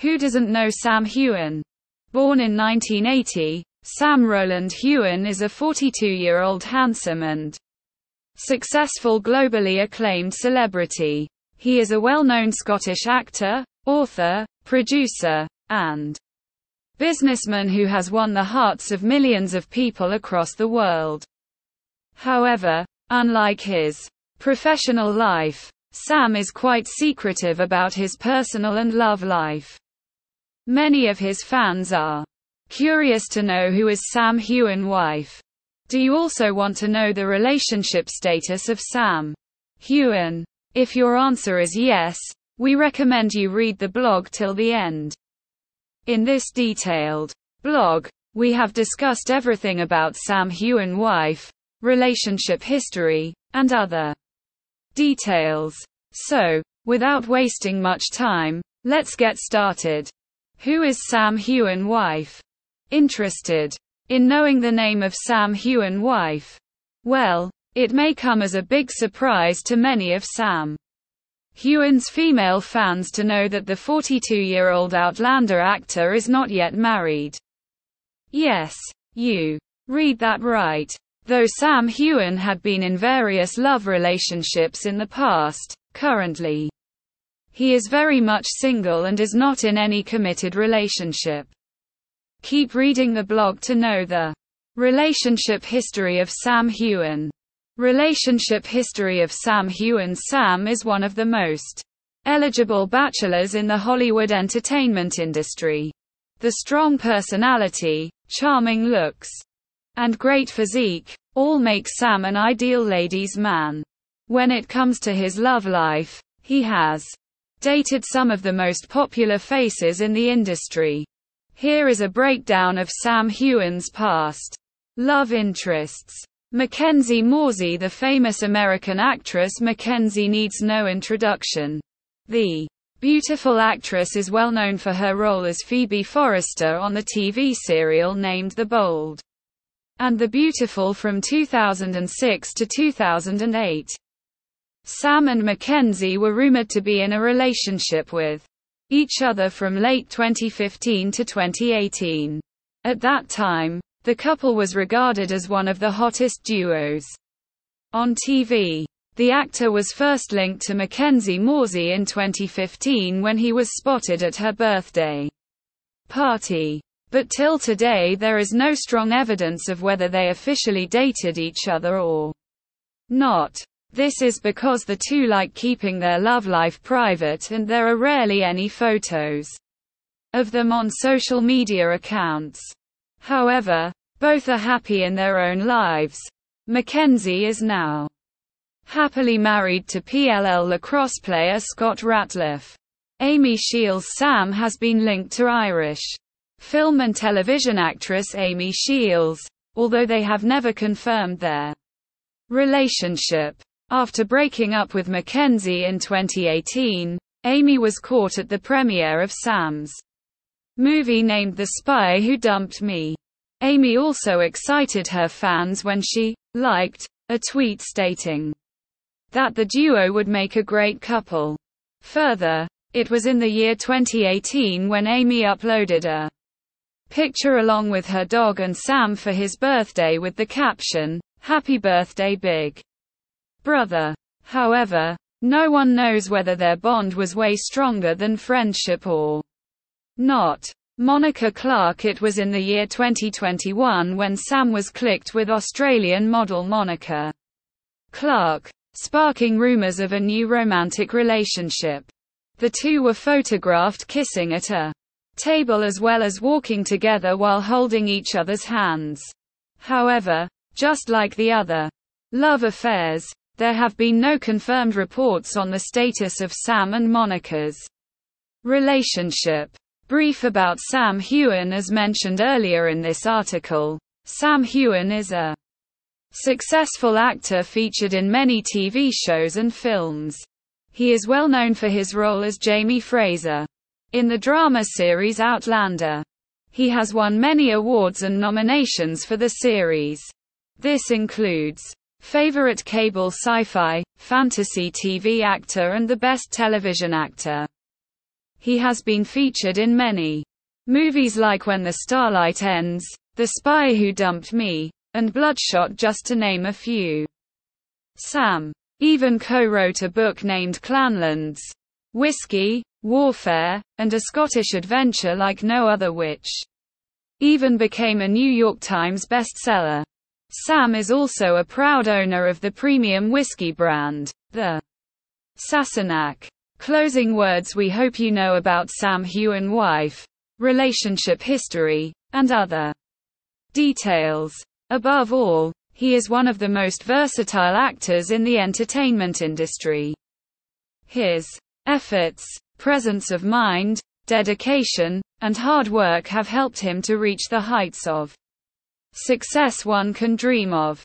Who doesn't know Sam Heughan? Born in 1980, Sam Roland Heughan is a 42-year-old handsome and successful globally acclaimed celebrity. He is a well-known Scottish actor, author, producer, and businessman who has won the hearts of millions of people across the world. However, unlike his professional life, Sam is quite secretive about his personal and love life. Many of his fans are curious to know who is Sam Heughan wife. Do you also want to know the relationship status of Sam Heughan? If your answer is yes, we recommend you read the blog till the end. In this detailed blog, we have discussed everything about Sam Heughan wife, relationship history, and other details. So, without wasting much time, let's get started. Who is Sam Heughan wife? Interested in knowing the name of Sam Heughan wife? Well, it may come as a big surprise to many of Sam Heughan's female fans to know that the 42-year-old Outlander actor is not yet married. Yes, you read that right. Though Sam Heughan had been in various love relationships in the past, currently he is very much single and is not in any committed relationship. Keep reading the blog to know the relationship history of Sam Heughan. Relationship history of Sam Heughan Sam is one of the most eligible bachelors in the Hollywood entertainment industry. The strong personality, charming looks, and great physique, all make Sam an ideal ladies' man. When it comes to his love life, he has dated some of the most popular faces in the industry. Here is a breakdown of Sam Heughan's past love interests. Mackenzie Mauzy The famous American actress Mackenzie needs no introduction. The beautiful actress is well known for her role as Phoebe Forrester on the TV serial named The Bold and the Beautiful from 2006 to 2008. Sam and Mackenzie were rumored to be in a relationship with each other from late 2015 to 2018. At that time, the couple was regarded as one of the hottest duos on TV. The actor was first linked to Mackenzie Mauzy in 2015 when he was spotted at her birthday party. But till today there is no strong evidence of whether they officially dated each other or not. This is because the two like keeping their love life private and there are rarely any photos of them on social media accounts. However, both are happy in their own lives. Mackenzie is now happily married to PLL lacrosse player Scott Ratliff. Amy Shiels Sam has been linked to Irish film and television actress Amy Shiels, although they have never confirmed their relationship. After breaking up with Mackenzie in 2018, Amy was caught at the premiere of Sam's movie named The Spy Who Dumped Me. Amy also excited her fans when she liked a tweet stating that the duo would make a great couple. Further, it was in the year 2018 when Amy uploaded a picture along with her dog and Sam for his birthday with the caption, Happy Birthday Big Brother. However, no one knows whether their bond was way stronger than friendship or not. Monica Clark It was in the year 2021 when Sam was clicked with Australian model Monica Clark, sparking rumors of a new romantic relationship. The two were photographed kissing at a table as well as walking together while holding each other's hands. However, just like the other love affairs, there have been no confirmed reports on the status of Sam and Monica's relationship. Brief about Sam Heughan As mentioned earlier in this article, Sam Heughan is a successful actor featured in many TV shows and films. He is well known for his role as Jamie Fraser in the drama series Outlander. He has won many awards and nominations for the series. This includes favorite cable sci-fi, fantasy TV actor and the best television actor. He has been featured in many movies like When the Starlight Ends, The Spy Who Dumped Me, and Bloodshot just to name a few. Sam even co-wrote a book named Clanlands. Whiskey, Warfare, and a Scottish adventure like no other which even became a New York Times bestseller. Sam is also a proud owner of the premium whiskey brand, the Sassenach. Closing words We hope you know about Sam Heughan wife, relationship history, and other details. Above all, he is one of the most versatile actors in the entertainment industry. His efforts, presence of mind, dedication, and hard work have helped him to reach the heights of success one can dream of.